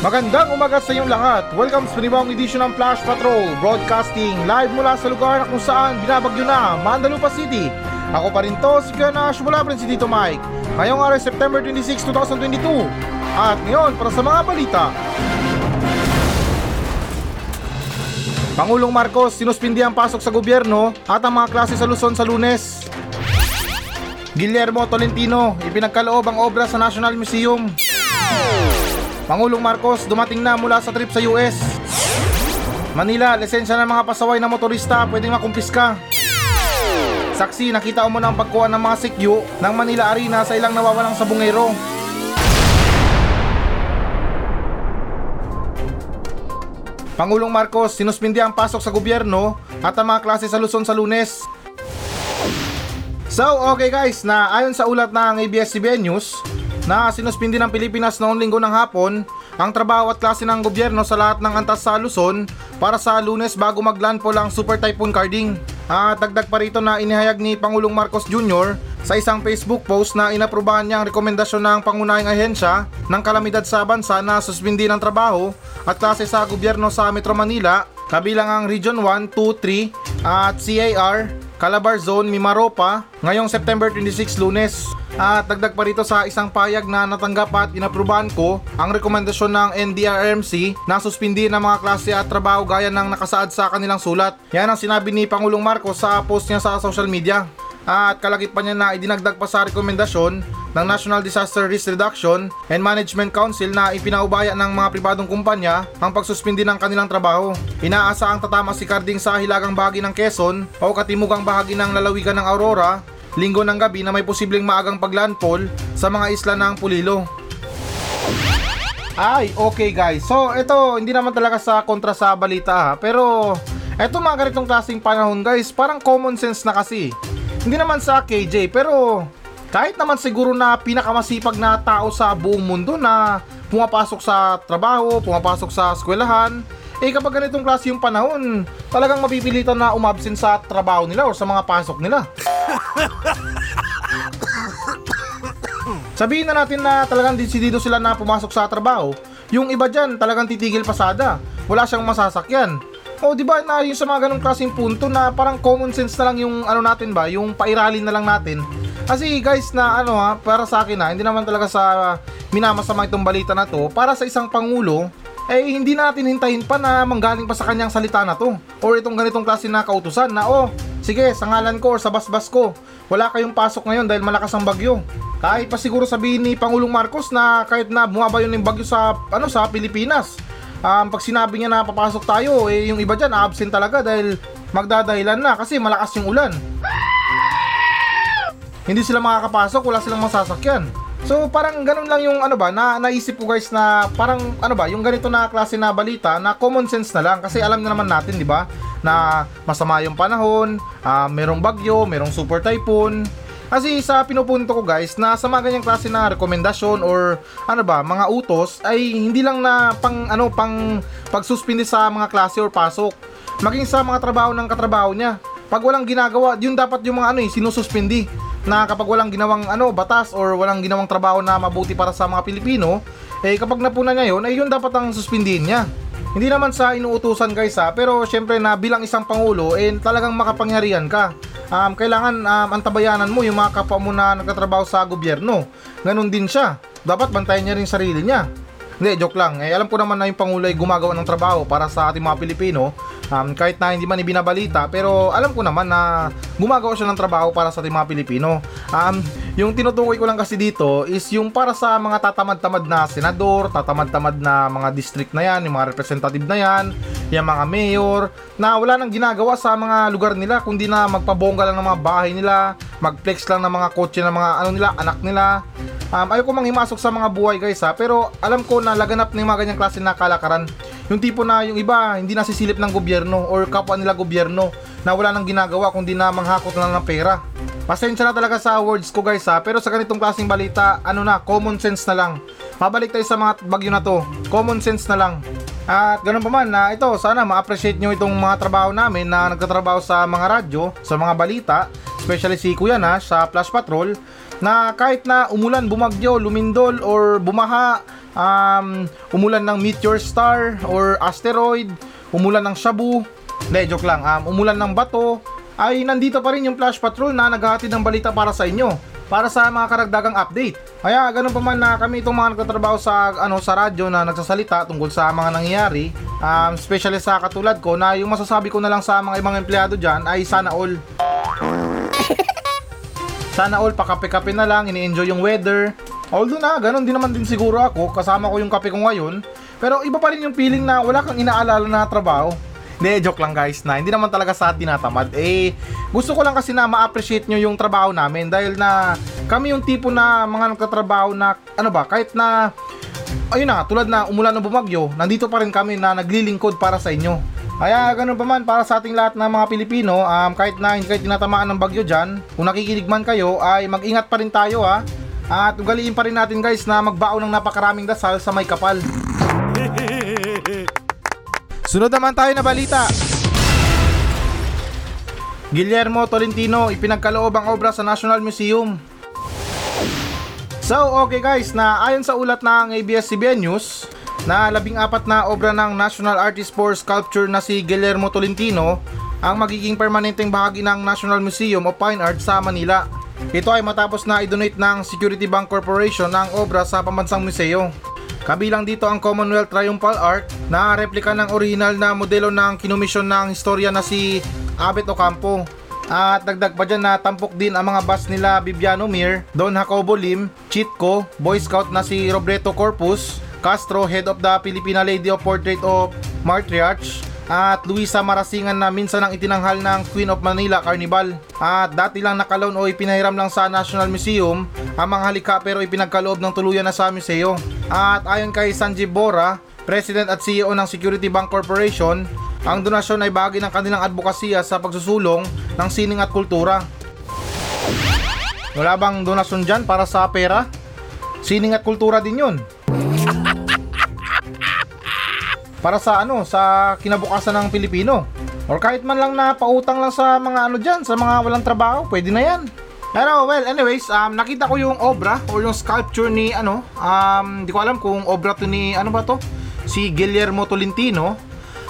Magandang umaga sa inyong lahat. Welcome sa panibawang edisyon ng Flash Patrol Broadcasting live mula sa lugar na kung saan binabagyo na Mandalupa City. Ako pa rin to, si Kuya Nash, mula pa rin si Tito Mike. Ngayong araw September 26, 2022. At ngayon, para sa mga balita. Pangulong Marcos sinuspindi ang pasok sa gobyerno at ang mga klase sa Luzon sa lunes. Guillermo Tolentino, ipinagkaloob ang obra sa National Museum. Pangulong Marcos dumating na mula sa trip sa US. Manila, lisensya ng mga pasaway na motorista pwedeng makumpiska. Saksi, nakita mo na ang pagkuha ng mga sikyo ng Manila Arena sa ilang nawawalang sabungero. Pangulong Marcos sinuspindi ang pasok sa gobyerno at ang mga klase sa Luzon sa lunes. So, okay guys, na ayon sa ulat ng ABS-CBN News, na sinuspindi ng Pilipinas noong linggo ng hapon ang trabaho at klase ng gobyerno sa lahat ng antas sa Luzon para sa lunes bago maglandfall ang Super Typhoon Carding. At dagdag pa rito na inihayag ni Pangulong Marcos Jr. sa isang Facebook post na inaprubahan niya ang rekomendasyon ng pangunahing ahensya ng kalamidad sa bansa na suspindi ng trabaho at klase sa gobyerno sa Metro Manila kabilang ang Region 1, 2, 3 at CAR Calabar Zone, Mimaropa ngayong September 26 lunes. At dagdag pa rito sa isang payag na natanggap at inaprubahan ko ang rekomendasyon ng NDRMC na suspindi ng mga klase at trabaho gaya ng nakasaad sa kanilang sulat. Yan ang sinabi ni Pangulong Marcos sa post niya sa social media. At kalagit pa niya na idinagdag pa sa rekomendasyon ng National Disaster Risk Reduction and Management Council na ipinaubaya ng mga pribadong kumpanya ang pagsuspindi ng kanilang trabaho. Inaasa ang tatama si Carding sa hilagang bahagi ng Quezon o katimugang bahagi ng lalawigan ng Aurora linggo ng gabi na may posibleng maagang paglandfall sa mga isla ng Pulilo. Ay, okay guys. So, ito, hindi naman talaga sa kontra sa balita ha. Pero, eto mga ganitong klaseng panahon guys, parang common sense na kasi. Hindi naman sa KJ, pero kahit naman siguro na pinakamasipag na tao sa buong mundo na pumapasok sa trabaho, pumapasok sa eskwelahan, eh kapag ganitong klase yung panahon, talagang mapipilitan na umabsent sa trabaho nila o sa mga pasok nila. Sabihin na natin na talagang desidido sila na pumasok sa trabaho, yung iba dyan talagang titigil pasada, wala siyang masasakyan. O di ba na yung sa mga ganong klaseng punto na parang common sense na lang yung ano natin ba, yung pairalin na lang natin. Kasi guys na ano ha, para sa akin ha, hindi naman talaga sa minamasama itong balita na to, para sa isang pangulo, eh hindi natin hintayin pa na manggaling pa sa kanyang salita na to. Or itong ganitong klase na kautusan na oh, sige sa ngalan ko or sa basbas ko, wala kayong pasok ngayon dahil malakas ang bagyo. Kahit pa siguro sabihin ni Pangulong Marcos na kahit na bumaba yun yung bagyo sa ano sa Pilipinas, um, pag sinabi niya na papasok tayo, eh, yung iba dyan absent talaga dahil magdadahilan na kasi malakas yung ulan. Hindi sila makakapasok, wala silang masasakyan. So parang ganun lang yung ano ba, na naisip ko guys na parang ano ba, yung ganito na klase na balita na common sense na lang kasi alam na naman natin, di ba? Na masama yung panahon, uh, merong bagyo, merong super typhoon, kasi sa pinupunto ko guys, na sa mga ganyang klase na rekomendasyon or ano ba, mga utos ay hindi lang na pang ano pang pagsuspindi sa mga klase or pasok. Maging sa mga trabaho ng katrabaho niya. Pag walang ginagawa, yun dapat yung mga ano eh, sinususpindi na kapag walang ginawang ano batas or walang ginawang trabaho na mabuti para sa mga Pilipino, eh kapag napuna niya yun, ay yun dapat ang suspindihin niya. Hindi naman sa inuutusan guys ha, pero syempre na bilang isang pangulo, eh talagang makapangyarihan ka um, kailangan um, antabayanan mo yung mga kapwa mo na nagtatrabaho sa gobyerno. Ganon din siya. Dapat bantayan niya rin sarili niya. Hindi, joke lang. Eh, alam ko naman na yung Pangulo ay gumagawa ng trabaho para sa ating mga Pilipino. Um, kahit na hindi man ibinabalita, pero alam ko naman na gumagawa siya ng trabaho para sa ating mga Pilipino. Um, yung tinutukoy ko lang kasi dito is yung para sa mga tatamad-tamad na senador, tatamad-tamad na mga district na yan, yung mga representative na yan, yung mga mayor, na wala nang ginagawa sa mga lugar nila, kundi na magpabongga lang ng mga bahay nila, magflex lang ng mga kotse ng mga ano nila, anak nila, Um, ayoko mang himasok sa mga buhay guys ha, pero alam ko na laganap ng mga ganyang klase na kalakaran. Yung tipo na yung iba hindi nasisilip ng gobyerno or kapwa nila gobyerno na wala nang ginagawa kundi na manghakot na lang ng pera. Pasensya na talaga sa words ko guys ha, pero sa ganitong klaseng balita, ano na, common sense na lang. Mabalik tayo sa mga bagyo na to. Common sense na lang. At ganun pa man na ito, sana ma-appreciate nyo itong mga trabaho namin na nagtatrabaho sa mga radyo, sa mga balita, especially si Kuya na sa Flash Patrol na kahit na umulan, bumagyo, lumindol or bumaha, um, umulan ng meteor star or asteroid, umulan ng shabu, hindi, joke lang, um, umulan ng bato, ay nandito pa rin yung Flash Patrol na naghahatid ng balita para sa inyo para sa mga karagdagang update. Kaya ganun pa man na kami itong mga nagtatrabaho sa ano sa radyo na nagsasalita tungkol sa mga nangyayari, um, especially sa katulad ko na yung masasabi ko na lang sa mga ibang empleyado dyan ay sana all. Sana all pakape-kape na lang, ini-enjoy yung weather. Although na, ganun din naman din siguro ako, kasama ko yung kape ko ngayon. Pero iba pa rin yung feeling na wala kang inaalala na trabaho. Hindi, joke lang guys na hindi naman talaga sa atin tinatamad. Eh, gusto ko lang kasi na ma-appreciate nyo yung trabaho namin dahil na kami yung tipo na mga nagtatrabaho na ano ba, kahit na ayun na, tulad na umulan o bumagyo, nandito pa rin kami na naglilingkod para sa inyo. Kaya ganun pa man para sa ating lahat ng mga Pilipino, um, kahit na hindi kayo tinatamaan ng bagyo dyan, kung nakikinig man kayo ay mag-ingat pa rin tayo ha. At ugaliin pa rin natin guys na magbao ng napakaraming dasal sa may kapal. Sunod naman tayo na balita. Guillermo Tolentino ipinagkaloob ang obra sa National Museum. So, okay guys, na ayon sa ulat ng ABS-CBN News, na labing apat na obra ng National Artist for Sculpture na si Guillermo Tolentino ang magiging permanenteng bahagi ng National Museum of Fine Arts sa Manila. Ito ay matapos na i-donate ng Security Bank Corporation ang obra sa pambansang museo. Kabilang dito ang Commonwealth Triumphal Arch na replika ng original na modelo ng kinomisyon ng historia na si Abet Ocampo. At dagdag pa dyan na tampok din ang mga bus nila Bibiano Mir, Don Jacobo Lim, Chitko, Boy Scout na si Robreto Corpus, Castro, Head of the Filipina Lady of Portrait of Matriarch, at Luisa Marasingan na minsan ang itinanghal ng Queen of Manila Carnival. At dati lang nakaloon o ipinahiram lang sa National Museum ang mga halika pero ipinagkaloob ng tuluyan na sa museo. At ayon kay Sanjeev Bora, President at CEO ng Security Bank Corporation, ang donasyon ay bahagi ng kanilang advokasya sa pagsusulong ng sining at kultura. Wala bang donasyon dyan para sa pera? Sining at kultura din yun. Para sa ano, sa kinabukasan ng Pilipino. Or kahit man lang na pautang lang sa mga ano dyan, sa mga walang trabaho, pwede na yan. Pero well, anyways, um, nakita ko yung obra or yung sculpture ni ano, um, di ko alam kung obra to ni ano ba to? Si Guillermo Tolentino.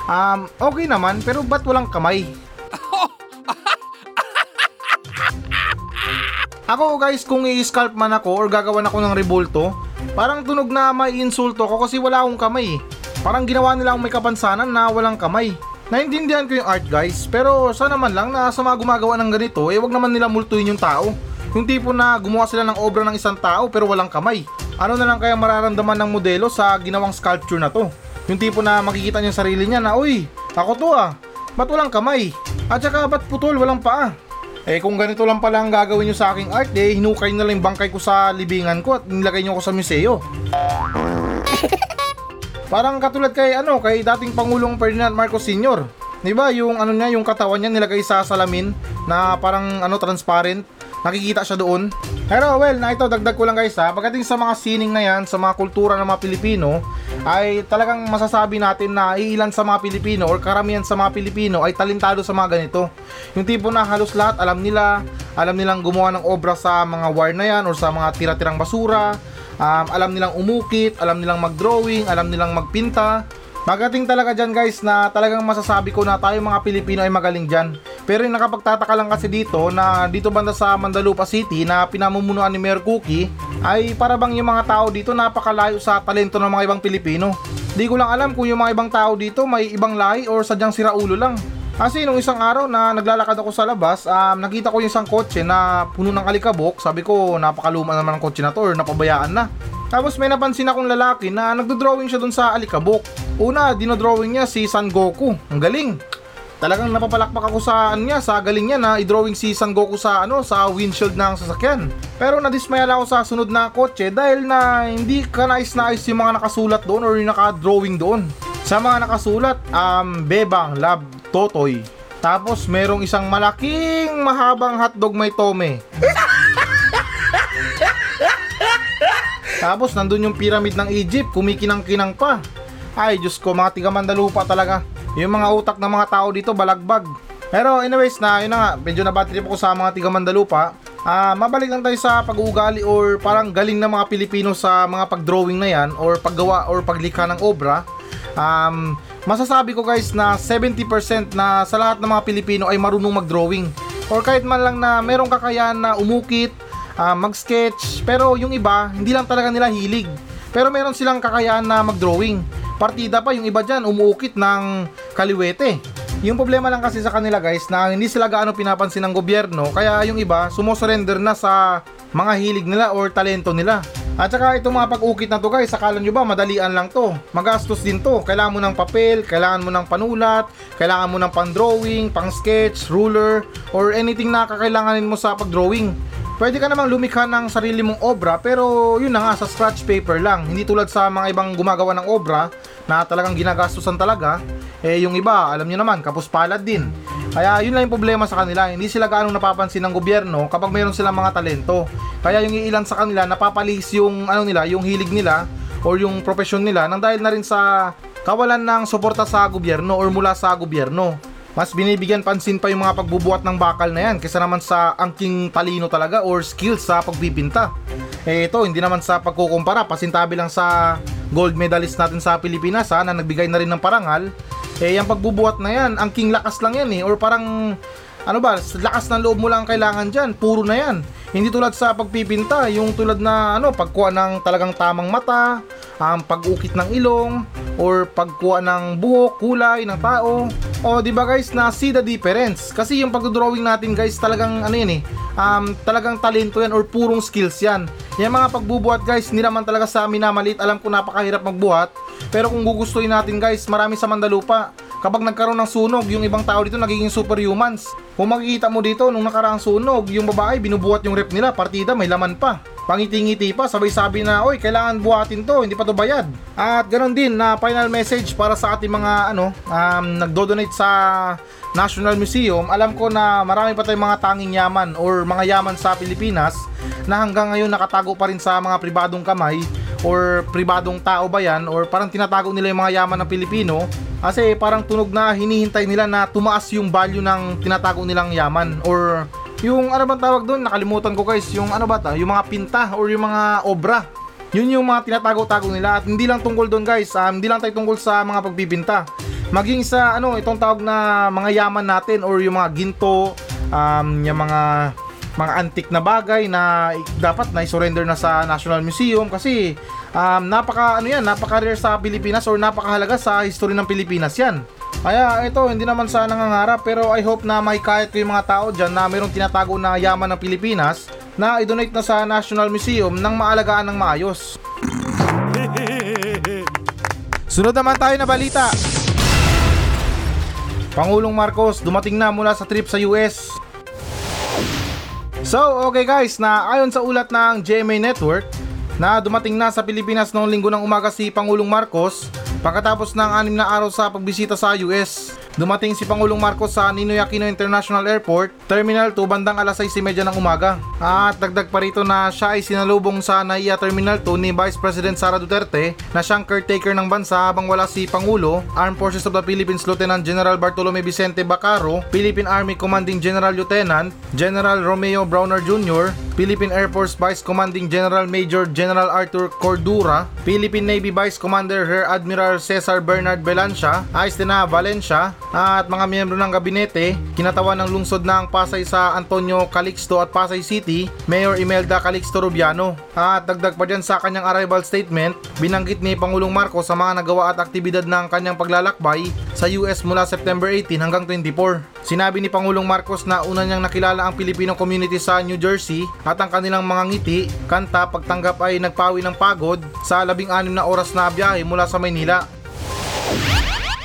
Um, okay naman, pero ba't walang kamay? Ako guys, kung i-scalp man ako or gagawan ako ng rebolto, parang tunog na may insulto ko kasi wala akong kamay. Parang ginawa nila akong may kapansanan na walang kamay. Naintindihan ko yung art guys, pero sana man lang na sa mga gumagawa ng ganito, eh wag naman nila multuin yung tao. Yung tipo na gumawa sila ng obra ng isang tao pero walang kamay. Ano na lang kaya mararamdaman ng modelo sa ginawang sculpture na to? Yung tipo na makikita niya sarili niya na, Uy, ako to ah, ba't walang kamay? At saka ba't putol, walang paa? Eh kung ganito lang pala ang gagawin nyo sa aking art, eh hinukay na lang yung bangkay ko sa libingan ko at nilagay nyo ko sa museo. Parang katulad kay ano, kay dating Pangulong Ferdinand Marcos Sr. 'Di ba? Yung ano niya, yung katawan niya nilagay sa salamin na parang ano transparent. Nakikita siya doon. Pero well, na ito dagdag ko lang guys ha. Pagdating sa mga sining na yan, sa mga kultura ng mga Pilipino, ay talagang masasabi natin na iilan sa mga Pilipino or karamihan sa mga Pilipino ay talentado sa mga ganito. Yung tipo na halos lahat alam nila, alam nilang gumawa ng obra sa mga wire na yan or sa mga tira-tirang basura, um, alam nilang umukit, alam nilang mag-drawing, alam nilang magpinta. Magating talaga dyan guys na talagang masasabi ko na tayo mga Pilipino ay magaling dyan. Pero yung nakapagtataka lang kasi dito na dito banda sa Mandalupa City na pinamumunuan ni Mayor Cookie ay para bang yung mga tao dito napakalayo sa talento ng mga ibang Pilipino. Di ko lang alam kung yung mga ibang tao dito may ibang lahi or sadyang siraulo lang. Kasi nung isang araw na naglalakad ako sa labas, um, nakita ko yung isang kotse na puno ng alikabok. Sabi ko, napakaluma naman ng kotse na to or napabayaan na. Tapos may napansin akong lalaki na nagdo-drawing siya dun sa alikabok. Una, dinodrawing niya si San Goku. Ang galing. Talagang napapalakpak ako sa ano niya, sa galing niya na i-drawing si San Goku sa ano, sa windshield ng sasakyan. Pero nadismaya lang ako sa sunod na kotse dahil na hindi ka nais-nais yung mga nakasulat doon or yung naka-drawing doon. Sa mga nakasulat, um, Bebang, Love, Totoy. Tapos merong isang malaking mahabang hotdog may tome. Tapos nandun yung pyramid ng Egypt, kumikinang-kinang pa. Ay, Diyos ko, mga tiga Mandalupa talaga. Yung mga utak ng mga tao dito, balagbag. Pero anyways na, yun na nga, medyo nabatrip ako sa mga tiga Mandalupa. Ah, mabalik lang tayo sa pag-uugali or parang galing ng mga Pilipino sa mga pag-drawing na yan or paggawa or paglikha ng obra. Um, masasabi ko guys na 70% na sa lahat ng mga Pilipino ay marunong mag-drawing. Or kahit man lang na merong kakayahan na umukit, ah, mag-sketch, pero yung iba, hindi lang talaga nila hilig. Pero meron silang kakayahan na mag-drawing. Partida pa yung iba dyan, umuukit ng kaliwete. Yung problema lang kasi sa kanila guys na hindi sila gaano pinapansin ng gobyerno kaya yung iba sumosurrender na sa mga hilig nila or talento nila. At saka itong mga pag-ukit na to guys, akala nyo ba madalian lang to? Magastos din to. Kailangan mo ng papel, kailangan mo ng panulat, kailangan mo ng pang-drawing, pang-sketch, ruler, or anything na kakailanganin mo sa pag-drawing. Pwede ka namang lumikha ng sarili mong obra pero yun na nga sa scratch paper lang. Hindi tulad sa mga ibang gumagawa ng obra na talagang ginagastusan talaga. Eh yung iba, alam nyo naman, kapos palad din. Kaya yun lang yung problema sa kanila. Hindi sila gaano napapansin ng gobyerno kapag mayroon silang mga talento. Kaya yung ilan sa kanila napapalihis yung ano nila, yung hilig nila or yung profesyon nila nang dahil na rin sa kawalan ng suporta sa gobyerno or mula sa gobyerno. Mas binibigyan pansin pa yung mga pagbubuhat ng bakal na yan kaysa naman sa angking talino talaga or skills sa pagbibinta. Eh ito, hindi naman sa pagkukumpara, pasintabi lang sa gold medalist natin sa Pilipinas ha, na nagbigay na rin ng parangal. Eh yung pagbubuhat na yan, angking lakas lang yan eh, or parang ano ba, lakas ng loob mo lang ang kailangan dyan, puro na yan. Hindi tulad sa pagpipinta, yung tulad na ano, pagkuha ng talagang tamang mata, ang pag-ukit ng ilong, or pagkuha ng buhok, kulay ng tao. O, di ba guys, na see the difference. Kasi yung pag-drawing natin guys, talagang ano yan eh, um, talagang talento yan or purong skills yan. Yung mga pagbubuhat guys, hindi naman talaga sa amin na maliit. Alam ko napakahirap magbuhat. Pero kung gugustuhin natin guys, marami sa Mandalupa. Kapag nagkaroon ng sunog, yung ibang tao dito nagiging superhumans. Kung makikita mo dito, nung nakaraang sunog, yung babae binubuhat yung rep nila, partida may laman pa. Pangiti-ngiti pa, sabay-sabi na, oy, kailangan buhatin to, hindi pa to bayad. At ganoon din na final message para sa ating mga ano, um, nagdo-donate sa National Museum. Alam ko na marami pa tayong mga tanging yaman or mga yaman sa Pilipinas na hanggang ngayon nakatago pa rin sa mga pribadong kamay or pribadong tao ba yan? Or parang tinatago nila yung mga yaman ng Pilipino? Kasi parang tunog na hinihintay nila na tumaas yung value ng tinatago nilang yaman. Or yung ano bang tawag doon nakalimutan ko guys yung ano ba ta? Yung mga pinta or yung mga obra. Yun yung mga tinatago-tago nila. At hindi lang tungkol doon guys um, hindi lang tayo tungkol sa mga pagbibinta. Maging sa ano itong tawag na mga yaman natin or yung mga ginto um, yung mga mga antik na bagay na dapat na surrender na sa National Museum kasi um, napaka ano yan, napaka rare sa Pilipinas or napakahalaga sa history ng Pilipinas yan. Kaya ito, hindi naman sa nangangarap pero I hope na may kahit yung mga tao dyan na mayroong tinatago na yaman ng Pilipinas na i-donate na sa National Museum nang maalagaan ng maayos. Sunod naman tayo na balita. Pangulong Marcos dumating na mula sa trip sa US. So, okay guys, na ayon sa ulat ng GMA Network, na dumating na sa Pilipinas noong linggo ng umaga si Pangulong Marcos pagkatapos ng anim na araw sa pagbisita sa US. Dumating si Pangulong Marcos sa Ninoy Aquino International Airport, Terminal 2 bandang alas 6.30 ng umaga. At dagdag pa rito na siya ay sinalubong sa NAIA Terminal 2 ni Vice President Sara Duterte na siyang caretaker ng bansa habang wala si Pangulo, Armed Forces of the Philippines Lieutenant General Bartolome Vicente Bacaro, Philippine Army Commanding General Lieutenant General Romeo Browner Jr., Philippine Air Force Vice Commanding General Major General Arthur Cordura, Philippine Navy Vice Commander Rear Admiral Cesar Bernard Belancia, Aistena Valencia, at mga miyembro ng gabinete, kinatawan ng lungsod ng Pasay sa Antonio Calixto at Pasay City, Mayor Imelda Calixto Rubiano. At dagdag pa dyan sa kanyang arrival statement, binanggit ni Pangulong Marcos sa mga nagawa at aktibidad ng kanyang paglalakbay sa US mula September 18 hanggang 24. Sinabi ni Pangulong Marcos na una niyang nakilala ang Filipino community sa New Jersey at ang kanilang mga ngiti, kanta, pagtanggap ay nagpawi ng pagod sa labing anim na oras na biyahe mula sa Maynila.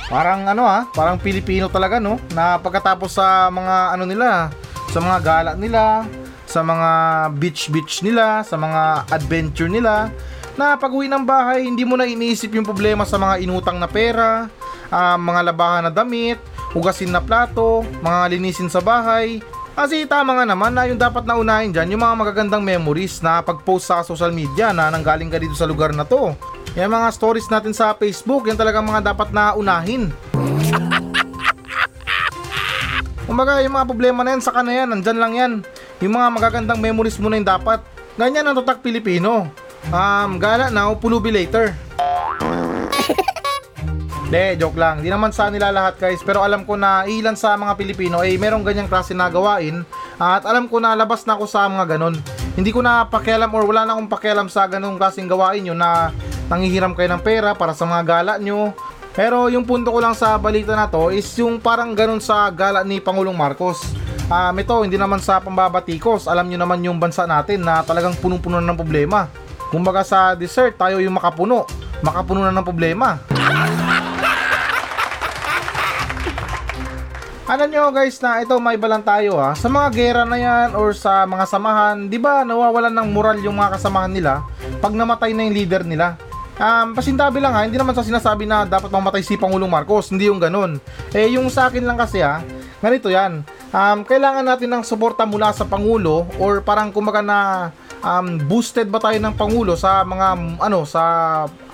Parang ano ha, parang Pilipino talaga no, na pagkatapos sa mga ano nila, sa mga gala nila, sa mga beach beach nila, sa mga adventure nila, na pag uwi ng bahay, hindi mo na iniisip yung problema sa mga inutang na pera, ah, mga labahan na damit, hugasin na plato, mga linisin sa bahay. Kasi tama nga naman na yung dapat naunahin dyan, yung mga magagandang memories na pag-post sa social media na nanggaling ka dito sa lugar na to. Yung mga stories natin sa Facebook, yan talagang mga dapat na unahin. Kumbaga, yung mga problema na yan, saka na yan, nandyan lang yan. yung mga magagandang memories mo na yung dapat. Ganyan ang tatak Pilipino. Um, gala now, pulubi later. De, joke lang. Di naman sa nila lahat guys. Pero alam ko na ilan sa mga Pilipino ay merong ganyang klase na gawain. At alam ko na labas na ako sa mga ganon. Hindi ko na pakialam or wala na akong pakialam sa ganong klaseng gawain yun na nangihiram kayo ng pera para sa mga gala nyo. Pero yung punto ko lang sa balita na to is yung parang ganon sa gala ni Pangulong Marcos. Um, ito, hindi naman sa pambabatikos. Alam nyo naman yung bansa natin na talagang punong-puno na ng problema. Kumbaga sa dessert, tayo yung makapuno. Makapuno na ng problema. Alam nyo guys na ito may balan tayo ha. Sa mga gera na yan or sa mga samahan, di ba nawawalan ng moral yung mga kasamahan nila pag namatay na yung leader nila. Um, pasintabi lang ha, hindi naman sa sinasabi na dapat mamatay si Pangulong Marcos, hindi yung ganun. Eh yung sa akin lang kasi ha, ganito yan. Um, kailangan natin ng suporta mula sa Pangulo or parang kumaga na um, boosted ba tayo ng Pangulo sa mga ano sa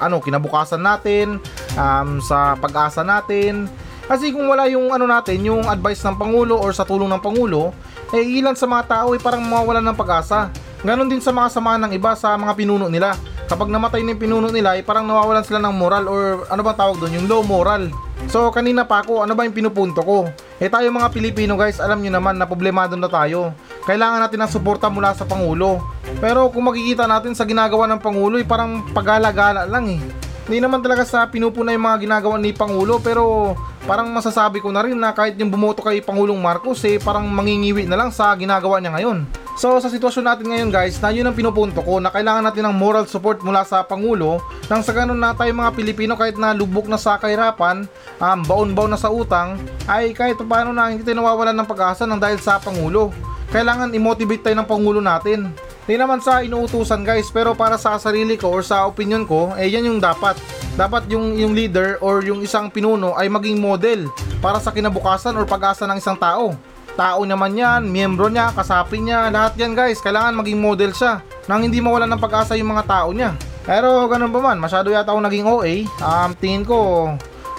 ano kinabukasan natin, um, sa pag-asa natin, kasi kung wala yung ano natin, yung advice ng Pangulo or sa tulong ng Pangulo, eh ilan sa mga tao ay parang mawawalan ng pag-asa. Ganon din sa mga samahan ng iba sa mga pinuno nila. Kapag namatay na yung pinuno nila, ay parang nawawalan sila ng moral or ano bang tawag doon, yung low moral. So kanina pa ako, ano ba yung pinupunto ko? Eh tayo mga Pilipino guys, alam nyo naman na problemado na tayo. Kailangan natin ng suporta mula sa Pangulo. Pero kung makikita natin sa ginagawa ng Pangulo, ay parang pagala-gala lang eh. Hindi naman talaga sa pinupuna yung mga ginagawa ni Pangulo pero parang masasabi ko na rin na kahit yung bumoto kay Pangulong Marcos eh parang mangingiwi na lang sa ginagawa niya ngayon. So sa sitwasyon natin ngayon guys na yun ang pinupunto ko na kailangan natin ng moral support mula sa Pangulo nang sa ganun na tayo mga Pilipino kahit na lubok na sa kahirapan, um, baon-baon na sa utang ay kahit paano na hindi tayo nawawalan ng pag-asa ng dahil sa Pangulo. Kailangan i-motivate tayo ng Pangulo natin. Hindi naman sa inuutusan guys, pero para sa sarili ko or sa opinion ko, eh yan yung dapat. Dapat yung, yung leader or yung isang pinuno ay maging model para sa kinabukasan or pag-asa ng isang tao. Tao naman yan, miyembro niya, kasapi niya, lahat yan guys, kailangan maging model siya nang hindi mawalan ng pag-asa yung mga tao niya. Pero ganun pa man, masyado yata ako naging OA. Um, tingin ko,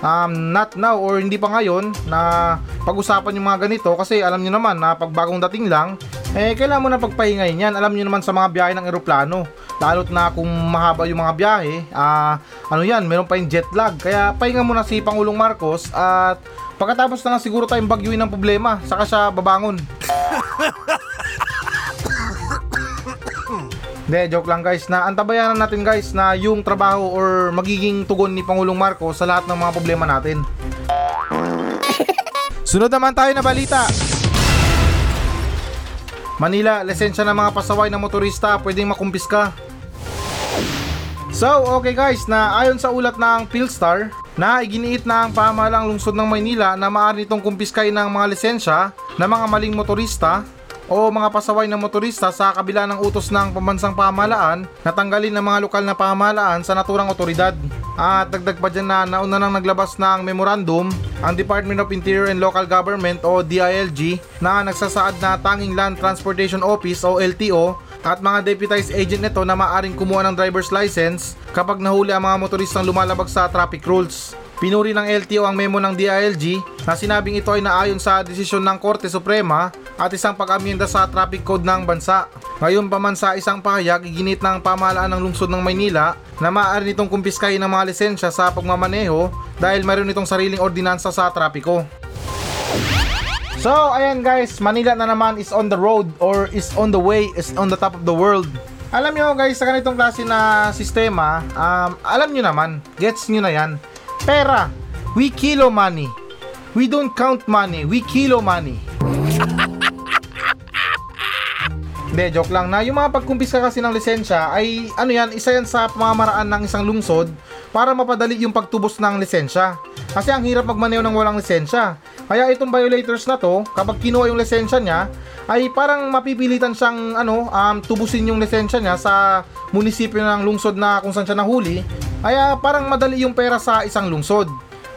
um, not now or hindi pa ngayon na pag-usapan yung mga ganito kasi alam niyo naman na pag bagong dating lang eh kailangan mo na pagpahingayin yan. Alam niyo naman sa mga biyahe ng eroplano. Lalo't na kung mahaba yung mga biyahe, ah, ano yan, meron pa yung jet lag. Kaya pahinga muna si Pangulong Marcos at pagkatapos na nga siguro tayong bagyuin ng problema, saka siya babangon. Hindi, joke lang guys na antabayanan natin guys na yung trabaho or magiging tugon ni Pangulong Marcos sa lahat ng mga problema natin. Sunod naman tayo na balita. Manila, lisensya ng mga pasaway ng motorista pwedeng makumpiska. So, okay guys, na ayon sa ulat ng Philstar, na iginiit na ang pamahalang lungsod ng Maynila na maaari nitong kumpiskay ng mga lisensya ng mga maling motorista o mga pasaway ng motorista sa kabila ng utos ng pambansang pamahalaan na tanggalin ng mga lokal na pamahalaan sa naturang otoridad. At dagdag pa dyan na nauna nang naglabas ng memorandum ang Department of Interior and Local Government o DILG na nagsasaad na tanging Land Transportation Office o LTO at mga deputized agent nito na maaring kumuha ng driver's license kapag nahuli ang mga motoristang lumalabag sa traffic rules. Pinuri ng LTO ang memo ng DILG na sinabing ito ay naayon sa desisyon ng Korte Suprema at isang pag-amyenda sa traffic code ng bansa. Ngayon pa man sa isang pahayag, iginit ng pamahalaan ng lungsod ng Maynila na maaari nitong kumpiskahin ng mga lisensya sa pagmamaneho dahil mayroon itong sariling ordinansa sa trapiko. So, ayan guys, Manila na naman is on the road or is on the way, is on the top of the world. Alam nyo guys, sa ganitong klase na sistema, um, alam nyo naman, gets nyo na yan. Pera, we kilo money. We don't count money, we kilo money. Hindi, joke lang na yung mga pagkumpiska kasi ng lisensya ay ano yan, isa yan sa pamamaraan ng isang lungsod para mapadali yung pagtubos ng lisensya. Kasi ang hirap magmaneho ng walang lisensya. Kaya itong violators na to, kapag kinuha yung lisensya niya, ay parang mapipilitan siyang ano, um, tubusin yung lisensya niya sa munisipyo ng lungsod na kung saan siya nahuli. Kaya parang madali yung pera sa isang lungsod.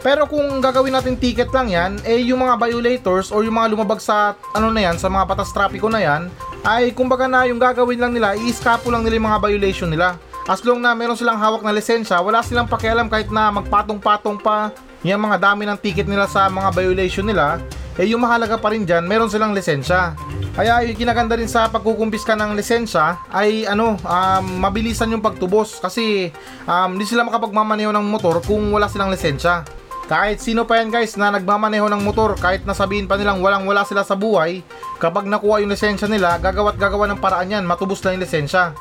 Pero kung gagawin natin ticket lang yan, eh yung mga violators or yung mga lumabag sa ano na yan, sa mga patas trapiko na yan, ay kumbaga na yung gagawin lang nila, i-scapo lang nila yung mga violation nila. As long na meron silang hawak na lisensya, wala silang pakialam kahit na magpatong-patong pa yung mga dami ng ticket nila sa mga violation nila, eh yung mahalaga pa rin dyan, meron silang lisensya. Kaya yung kinaganda rin sa pagkukumpiska ng lisensya ay ano, um, mabilisan yung pagtubos kasi um, hindi sila makapagmamaneho ng motor kung wala silang lisensya. Kahit sino pa yan guys na nagmamaneho ng motor, kahit nasabihin pa nilang walang wala sila sa buhay, kapag nakuha yung lisensya nila, gagawa't gagawa ng paraan yan, matubos lang yung lisensya.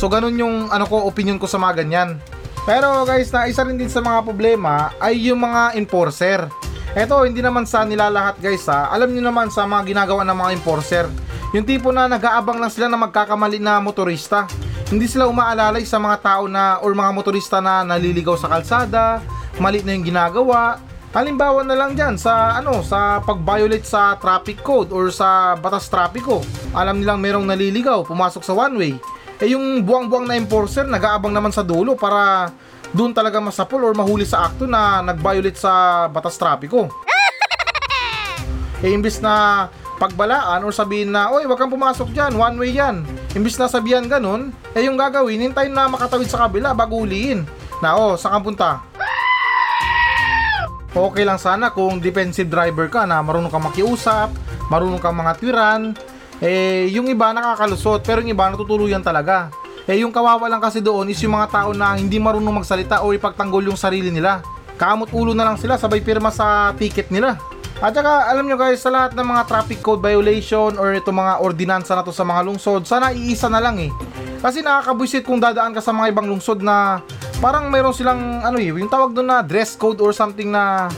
So ganun yung ano ko, opinion ko sa mga ganyan. Pero guys, na isa rin din sa mga problema ay yung mga enforcer. Eto, hindi naman sa nila lahat guys ha. Alam niyo naman sa mga ginagawa ng mga enforcer. Yung tipo na nag-aabang lang sila na magkakamali na motorista. Hindi sila umaalalay sa mga tao na or mga motorista na naliligaw sa kalsada, mali na yung ginagawa. Halimbawa na lang dyan sa ano sa pag-violate sa traffic code or sa batas trapiko. Alam nilang merong naliligaw, pumasok sa one way. Eh yung buwang-buwang na enforcer nag-aabang naman sa dulo para doon talaga masapol or mahuli sa akto na nag-violate sa batas trapiko. Eh imbis na pagbalaan or sabihin na, oy, wag kang pumasok dyan, one way yan. Imbis na sabihan ganun, eh yung gagawin, hintayin na makatawid sa kabila bago huliin. Na, oh, saan kang? Okay lang sana kung defensive driver ka na marunong kang makiusap, marunong kang mga twiran, eh yung iba nakakalusot pero yung iba natutuluyan talaga. Eh yung kawawa lang kasi doon is yung mga tao na hindi marunong magsalita o ipagtanggol yung sarili nila. Kamot ulo na lang sila sabay pirma sa ticket nila. At saka alam nyo guys sa lahat ng mga traffic code violation or ito mga ordinansa na to sa mga lungsod, sana iisa na lang eh. Kasi nakakabwisit kung dadaan ka sa mga ibang lungsod na parang mayroon silang ano eh, yung tawag doon na dress code or something na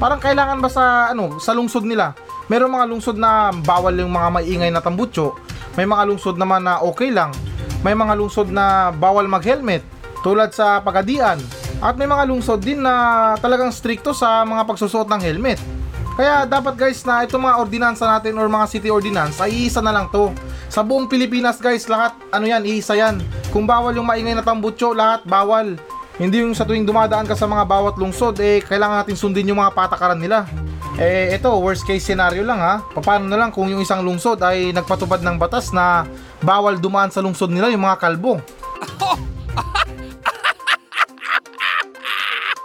parang kailangan ba sa ano, sa lungsod nila. Meron mga lungsod na bawal yung mga maingay na tambutso. May mga lungsod naman na okay lang. May mga lungsod na bawal mag-helmet tulad sa Pagadian. At may mga lungsod din na talagang stricto sa mga pagsusuot ng helmet. Kaya dapat guys na itong mga ordinansa natin or mga city ordinance ay iisa na lang to. Sa buong Pilipinas guys, lahat ano yan, iisa yan. Kung bawal yung maingay na tambutso, lahat bawal. Hindi yung sa tuwing dumadaan ka sa mga bawat lungsod, eh kailangan natin sundin yung mga patakaran nila. Eh ito, worst case scenario lang ha. Paano na lang kung yung isang lungsod ay nagpatubad ng batas na bawal dumaan sa lungsod nila yung mga kalbo.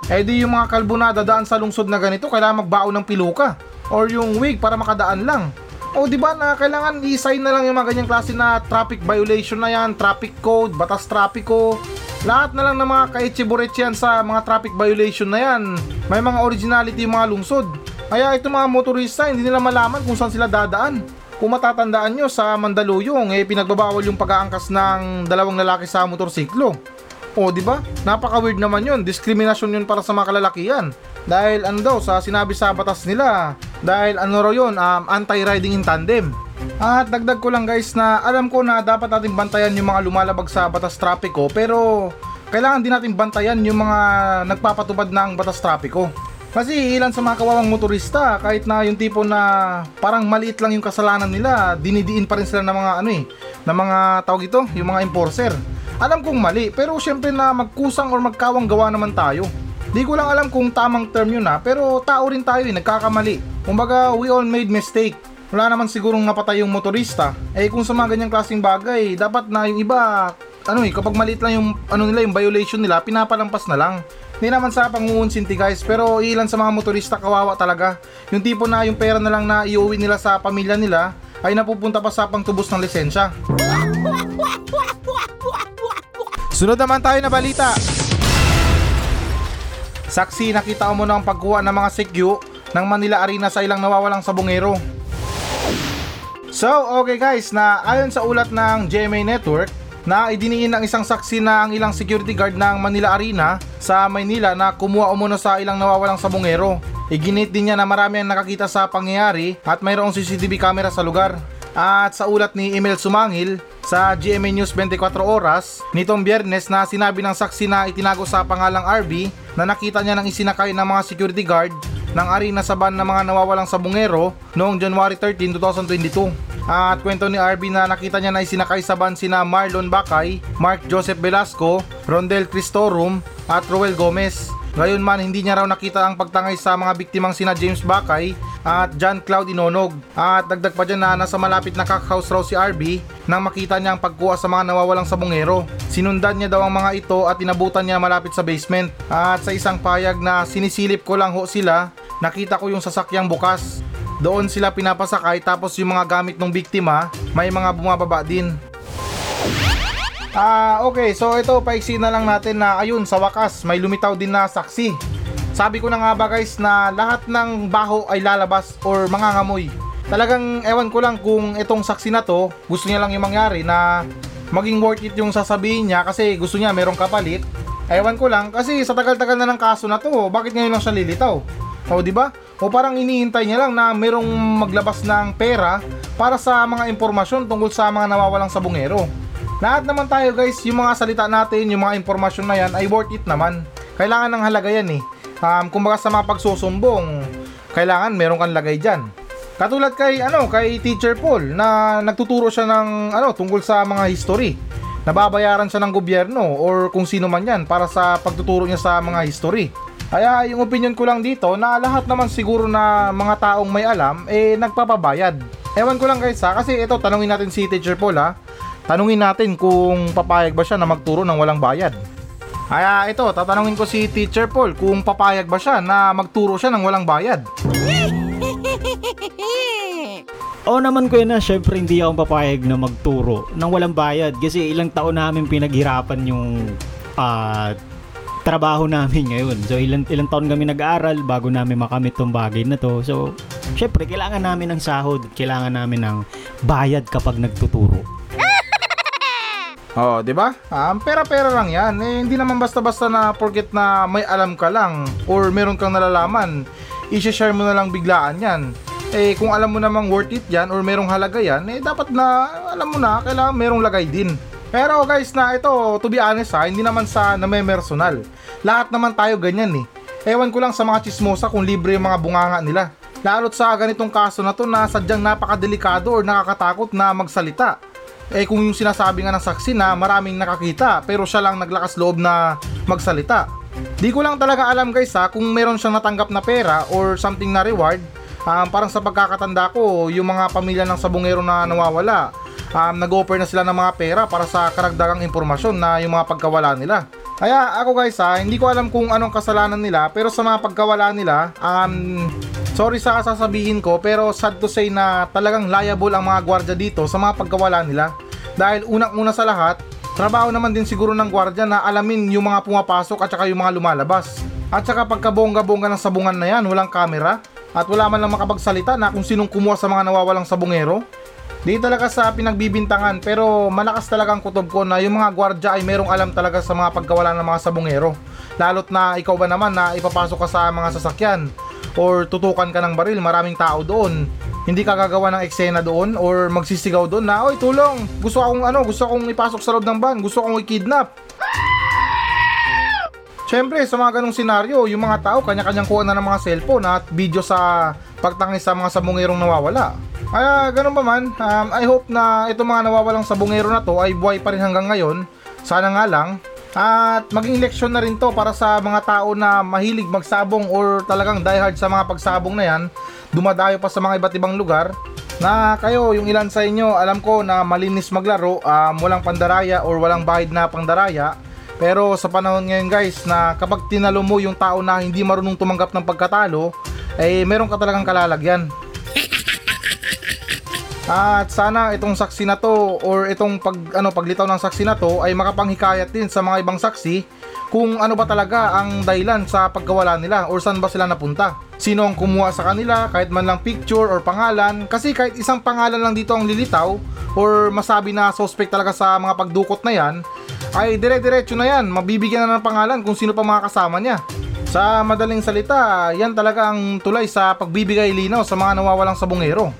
Eh di yung mga kalbo na dadaan sa lungsod na ganito, kailangan magbaon ng piluka. Or yung wig para makadaan lang. O di ba na kailangan i-sign na lang yung mga ganyang klase na traffic violation na yan, traffic code, batas trapiko. Lahat na lang ng mga kaitchiburetsi yan sa mga traffic violation na yan. May mga originality yung mga lungsod. Kaya itong mga motorista hindi nila malaman kung saan sila dadaan. Kung matatandaan nyo sa Mandaluyong, eh pinagbabawal yung pag-aangkas ng dalawang lalaki sa motorsiklo. O, di ba? Napaka-weird naman yun. Diskriminasyon yun para sa mga kalalakihan. Dahil ano daw, sa sinabi sa batas nila, dahil ano raw yun, um, anti-riding in tandem. At dagdag ko lang guys na alam ko na dapat natin bantayan yung mga lumalabag sa batas trapiko pero kailangan din natin bantayan yung mga nagpapatubad ng batas trapiko. Kasi ilan sa mga kawawang motorista kahit na yung tipo na parang maliit lang yung kasalanan nila, dinidiin pa rin sila ng mga ano eh, ng mga tawag ito, yung mga enforcer. Alam kong mali, pero syempre na magkusang or magkawang gawa naman tayo. Di ko lang alam kung tamang term yun ha, pero tao rin tayo eh, nagkakamali. Kumbaga, we all made mistake. Wala naman sigurong napatay yung motorista. Eh kung sa mga ganyang klaseng bagay, dapat na yung iba, ano eh, kapag maliit lang yung, ano nila, yung violation nila, pinapalampas na lang. Hindi naman sa pangungunsinti guys, pero ilan sa mga motorista kawawa talaga. Yung tipo na yung pera na lang na iuwi nila sa pamilya nila, ay napupunta pa sa pangtubos ng lisensya. Sunod naman tayo na balita. Saksi nakita mo na ang pagkuha ng mga sekyu ng Manila Arena sa ilang nawawalang sabongero. So, okay guys, na ayon sa ulat ng GMA Network, na idiniin ng isang saksi na ang ilang security guard ng Manila Arena sa Maynila na kumuha umano sa ilang nawawalang sabongero. Iginit din niya na marami ang nakakita sa pangyayari at mayroong CCTV camera sa lugar. At sa ulat ni Emil Sumangil sa GMA News 24 Oras nitong biyernes na sinabi ng saksi na itinago sa pangalang RB na nakita niya ng isinakay ng mga security guard ng arena sa ban ng mga nawawalang sabongero noong January 13, 2022. At kwento ni RB na nakita niya na isinakay sa van sina Marlon Bakay, Mark Joseph Velasco, Rondel Cristorum at Roel Gomez. Ngayon man hindi niya raw nakita ang pagtangay sa mga biktimang sina James Bakay at John Cloud Inonog. At dagdag pa dyan na nasa malapit na cockhouse raw si RB nang makita niya ang pagkuha sa mga nawawalang sabongero. Sinundan niya daw ang mga ito at inabutan niya malapit sa basement. At sa isang payag na sinisilip ko lang ho sila, nakita ko yung sasakyang bukas. doon sila pinapasakay tapos yung mga gamit ng biktima, may mga bumababa din. Ah, okay. So ito, paiksi na lang natin na ayun, sa wakas, may lumitaw din na saksi. Sabi ko na nga ba guys na lahat ng baho ay lalabas or mangangamoy. Talagang ewan ko lang kung itong saksi na to, gusto niya lang yung mangyari na maging worth it yung sasabihin niya kasi gusto niya merong kapalit. Ewan ko lang kasi sa tagal-tagal na ng kaso na to, bakit ngayon lang siya lilitaw? O di ba? O parang inihintay niya lang na merong maglabas ng pera para sa mga impormasyon tungkol sa mga nawawalang sabungero. Lahat naman tayo guys, yung mga salita natin, yung mga impormasyon na yan ay worth it naman. Kailangan ng halaga yan eh. Um, kumbaga sa mga pagsusumbong, kailangan meron kang lagay dyan. Katulad kay ano kay Teacher Paul na nagtuturo siya ng ano tungkol sa mga history. Nababayaran siya ng gobyerno or kung sino man 'yan para sa pagtuturo niya sa mga history. Kaya yung opinion ko lang dito na lahat naman siguro na mga taong may alam eh nagpapabayad. Ewan ko lang guys ha kasi ito tanungin natin si Teacher Paul ha. Tanungin natin kung papayag ba siya na magturo ng walang bayad. Kaya ito, tatanungin ko si Teacher Paul kung papayag ba siya na magturo siya ng walang bayad. Oo naman ko na, syempre hindi ako papayag na magturo ng walang bayad kasi ilang taon namin pinaghirapan yung ah, trabaho namin ngayon. So ilang ilang taon kami nag-aaral bago namin makamit tong bagay na to. So syempre kailangan namin ng sahod, kailangan namin ng bayad kapag nagtuturo. Oh, 'di ba? Um, pera-pera lang 'yan. Eh, hindi naman basta-basta na forget na may alam ka lang or meron kang nalalaman, i-share mo na lang biglaan 'yan. Eh, kung alam mo namang worth it 'yan or merong halaga 'yan, eh dapat na alam mo na kailangan merong lagay din. Pero guys, na ito, to be honest ha, hindi naman sa namemersonal. Lahat naman tayo ganyan eh. Ewan ko lang sa mga chismosa kung libre yung mga bunganga nila. Lalo't sa ganitong kaso na to na sadyang napakadelikado or nakakatakot na magsalita. Eh kung yung sinasabi nga ng saksi na maraming nakakita pero siya lang naglakas loob na magsalita. Di ko lang talaga alam guys ha kung meron siyang natanggap na pera or something na reward. Um, parang sa pagkakatanda ko, yung mga pamilya ng sabungero na nawawala, um, nag-offer na sila ng mga pera para sa karagdagang impormasyon na yung mga pagkawala nila. Kaya ako guys ha, hindi ko alam kung anong kasalanan nila pero sa mga pagkawala nila, um, sorry sa sasabihin ko pero sad to say na talagang liable ang mga gwardya dito sa mga pagkawala nila. Dahil unang-una sa lahat, trabaho naman din siguro ng gwardya na alamin yung mga pumapasok at saka yung mga lumalabas. At saka pagkabongga-bongga ng sabungan na yan, walang kamera at wala man lang makapagsalita na kung sinong kumuha sa mga nawawalang sabungero. Di talaga sa pinagbibintangan pero malakas talaga ang kutob ko na yung mga gwardya ay merong alam talaga sa mga pagkawala ng mga sabungero. Lalot na ikaw ba naman na ipapasok ka sa mga sasakyan or tutukan ka ng baril, maraming tao doon. Hindi ka gagawa ng eksena doon or magsisigaw doon na, Oy, tulong! Gusto akong ano, gusto akong ipasok sa loob ng van, gusto akong i-kidnap. Siyempre, sa mga ganong senaryo, yung mga tao kanya-kanyang kuha na ng mga cellphone at video sa pagtangis sa mga sabungerong nawawala. Kaya ganun pa man, um, I hope na itong mga nawawalang sabungero na to ay buhay pa rin hanggang ngayon. Sana nga lang. At maging leksyon na rin to para sa mga tao na mahilig magsabong or talagang diehard sa mga pagsabong na yan, dumadayo pa sa mga iba't ibang lugar, na kayo, yung ilan sa inyo, alam ko na malinis maglaro, um, walang pandaraya or walang bahid na pangdaraya, pero sa panahon ngayon guys na kapag tinalo mo yung tao na hindi marunong tumanggap ng pagkatalo, eh meron ka talagang kalalagyan. At sana itong saksi na to or itong pag ano paglitaw ng saksi na to ay makapanghikayat din sa mga ibang saksi kung ano ba talaga ang dahilan sa pagkawala nila or saan ba sila napunta. Sino ang kumuha sa kanila kahit man lang picture or pangalan kasi kahit isang pangalan lang dito ang lilitaw or masabi na suspect talaga sa mga pagdukot na yan ay dire-diretso na yan mabibigyan na ng pangalan kung sino pa mga kasama niya. Sa madaling salita, yan talaga ang tulay sa pagbibigay linaw sa mga nawawalang sabungero.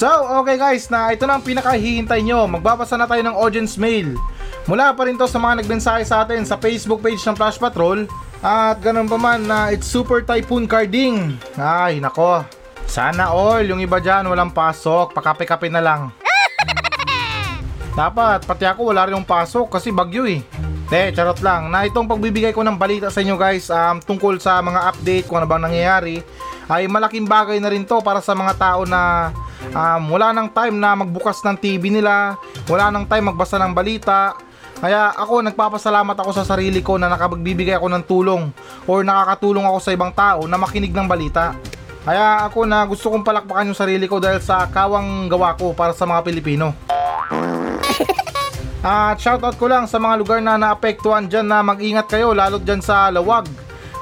So, okay guys, na ito na ang pinakahihintay nyo. Magbabasa na tayo ng audience mail. Mula pa rin to sa mga nagmensahe sa atin sa Facebook page ng Flash Patrol. At ganun pa man na it's Super Typhoon Carding. Ay, nako. Sana all, yung iba dyan walang pasok. Pakape-kape na lang. Dapat, pati ako wala rin yung pasok kasi bagyo eh. De, charot lang. Na itong pagbibigay ko ng balita sa inyo guys um, tungkol sa mga update kung ano bang nangyayari ay malaking bagay na rin to para sa mga tao na um, wala nang time na magbukas ng TV nila, wala nang time magbasa ng balita, Kaya ako nagpapasalamat ako sa sarili ko na nakapagbibigay ako ng tulong or nakakatulong ako sa ibang tao na makinig ng balita. Kaya ako na gusto kong palakpakan yung sarili ko dahil sa kawang gawa ko para sa mga Pilipino. At shoutout ko lang sa mga lugar na naapektuhan dyan na mag-ingat kayo lalo dyan sa Lawag,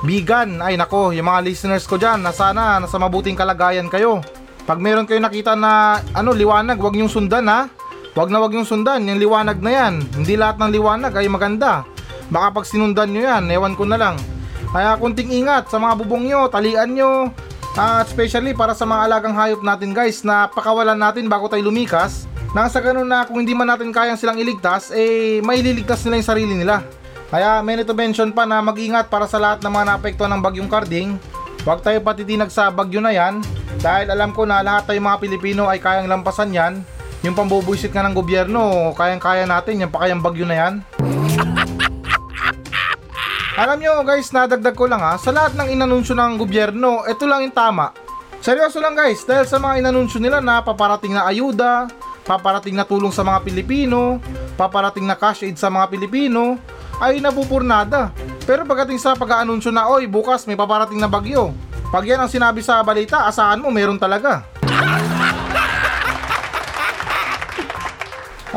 Bigan, ay nako, yung mga listeners ko dyan na sana nasa mabuting kalagayan kayo. Pag meron kayo nakita na ano liwanag, wag niyong sundan ha. Wag na wag yung sundan, yung liwanag na yan. Hindi lahat ng liwanag ay maganda. Baka pag sinundan nyo yan, ewan ko na lang. Kaya kunting ingat sa mga bubong nyo, talian nyo. At especially para sa mga alagang hayop natin guys na pakawalan natin bago tayo lumikas. Nang sa ganun na kung hindi man natin kayang silang iligtas, eh maililigtas nila yung sarili nila. Kaya may to mention pa na mag-ingat para sa lahat ng mga naapektuhan ng bagyong Karding. Huwag tayo patitinag sa bagyo na yan dahil alam ko na lahat tayong mga Pilipino ay kayang lampasan yan. Yung pambubuisit nga ng gobyerno, kayang-kaya natin, yung pa kayang bagyo na yan. Alam nyo guys, nadagdag ko lang ha, sa lahat ng inanunsyo ng gobyerno, ito lang yung tama. Seryoso lang guys, dahil sa mga inanunsyo nila na paparating na ayuda, paparating na tulong sa mga Pilipino, paparating na cash aid sa mga Pilipino, ay napupurnada. Pero pagdating sa pag-aanunsyo na, oy, bukas may paparating na bagyo. Pag yan ang sinabi sa balita, asahan mo, meron talaga.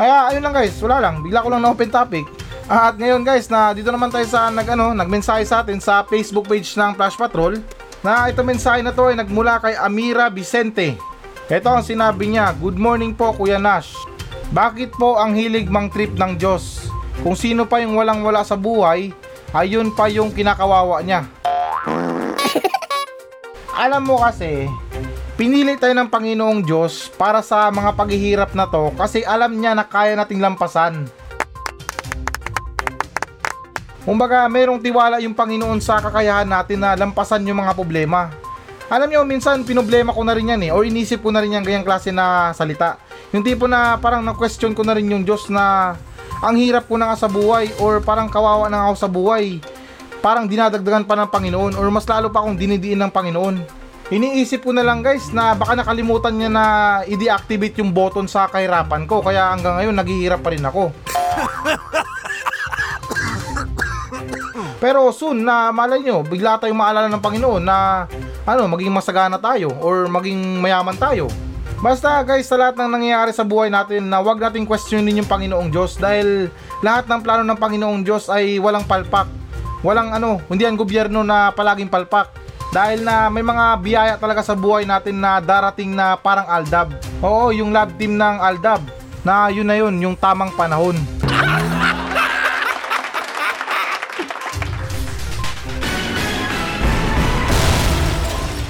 Kaya ayun lang guys, wala lang, bigla ko lang na open topic. At ngayon guys, na dito naman tayo sa nag ano, nagmensahe sa atin sa Facebook page ng Flash Patrol na ito mensahe na to ay nagmula kay Amira Vicente. Ito ang sinabi niya, Good morning po Kuya Nash. Bakit po ang hilig mang trip ng Diyos? Kung sino pa yung walang wala sa buhay, ayun pa yung kinakawawa niya. Alam mo kasi, pinili tayo ng Panginoong Diyos para sa mga paghihirap na to kasi alam niya na kaya nating lampasan. Kumbaga, merong tiwala yung Panginoon sa kakayahan natin na lampasan yung mga problema. Alam nyo, minsan pinoblema ko na rin yan eh, o inisip ko na rin yan ganyang klase na salita. Yung tipo na parang na-question ko na rin yung Diyos na ang hirap ko na nga sa buhay or parang kawawa na ako sa buhay. Parang dinadagdagan pa ng Panginoon or mas lalo pa akong dinidiin ng Panginoon. Iniisip ko na lang guys na baka nakalimutan niya na i-deactivate yung button sa kahirapan ko kaya hanggang ngayon naghihirap pa rin ako. Pero soon na malay nyo, bigla tayong maalala ng Panginoon na ano, maging masagana tayo or maging mayaman tayo. Basta guys, sa lahat ng nangyayari sa buhay natin na wag nating questionin yung Panginoong Diyos dahil lahat ng plano ng Panginoong Diyos ay walang palpak. Walang ano, hindi ang gobyerno na palaging palpak. Dahil na may mga biyaya talaga sa buhay natin na darating na parang Aldab. Oo, yung lab team ng Aldab na yun na yun, yung tamang panahon.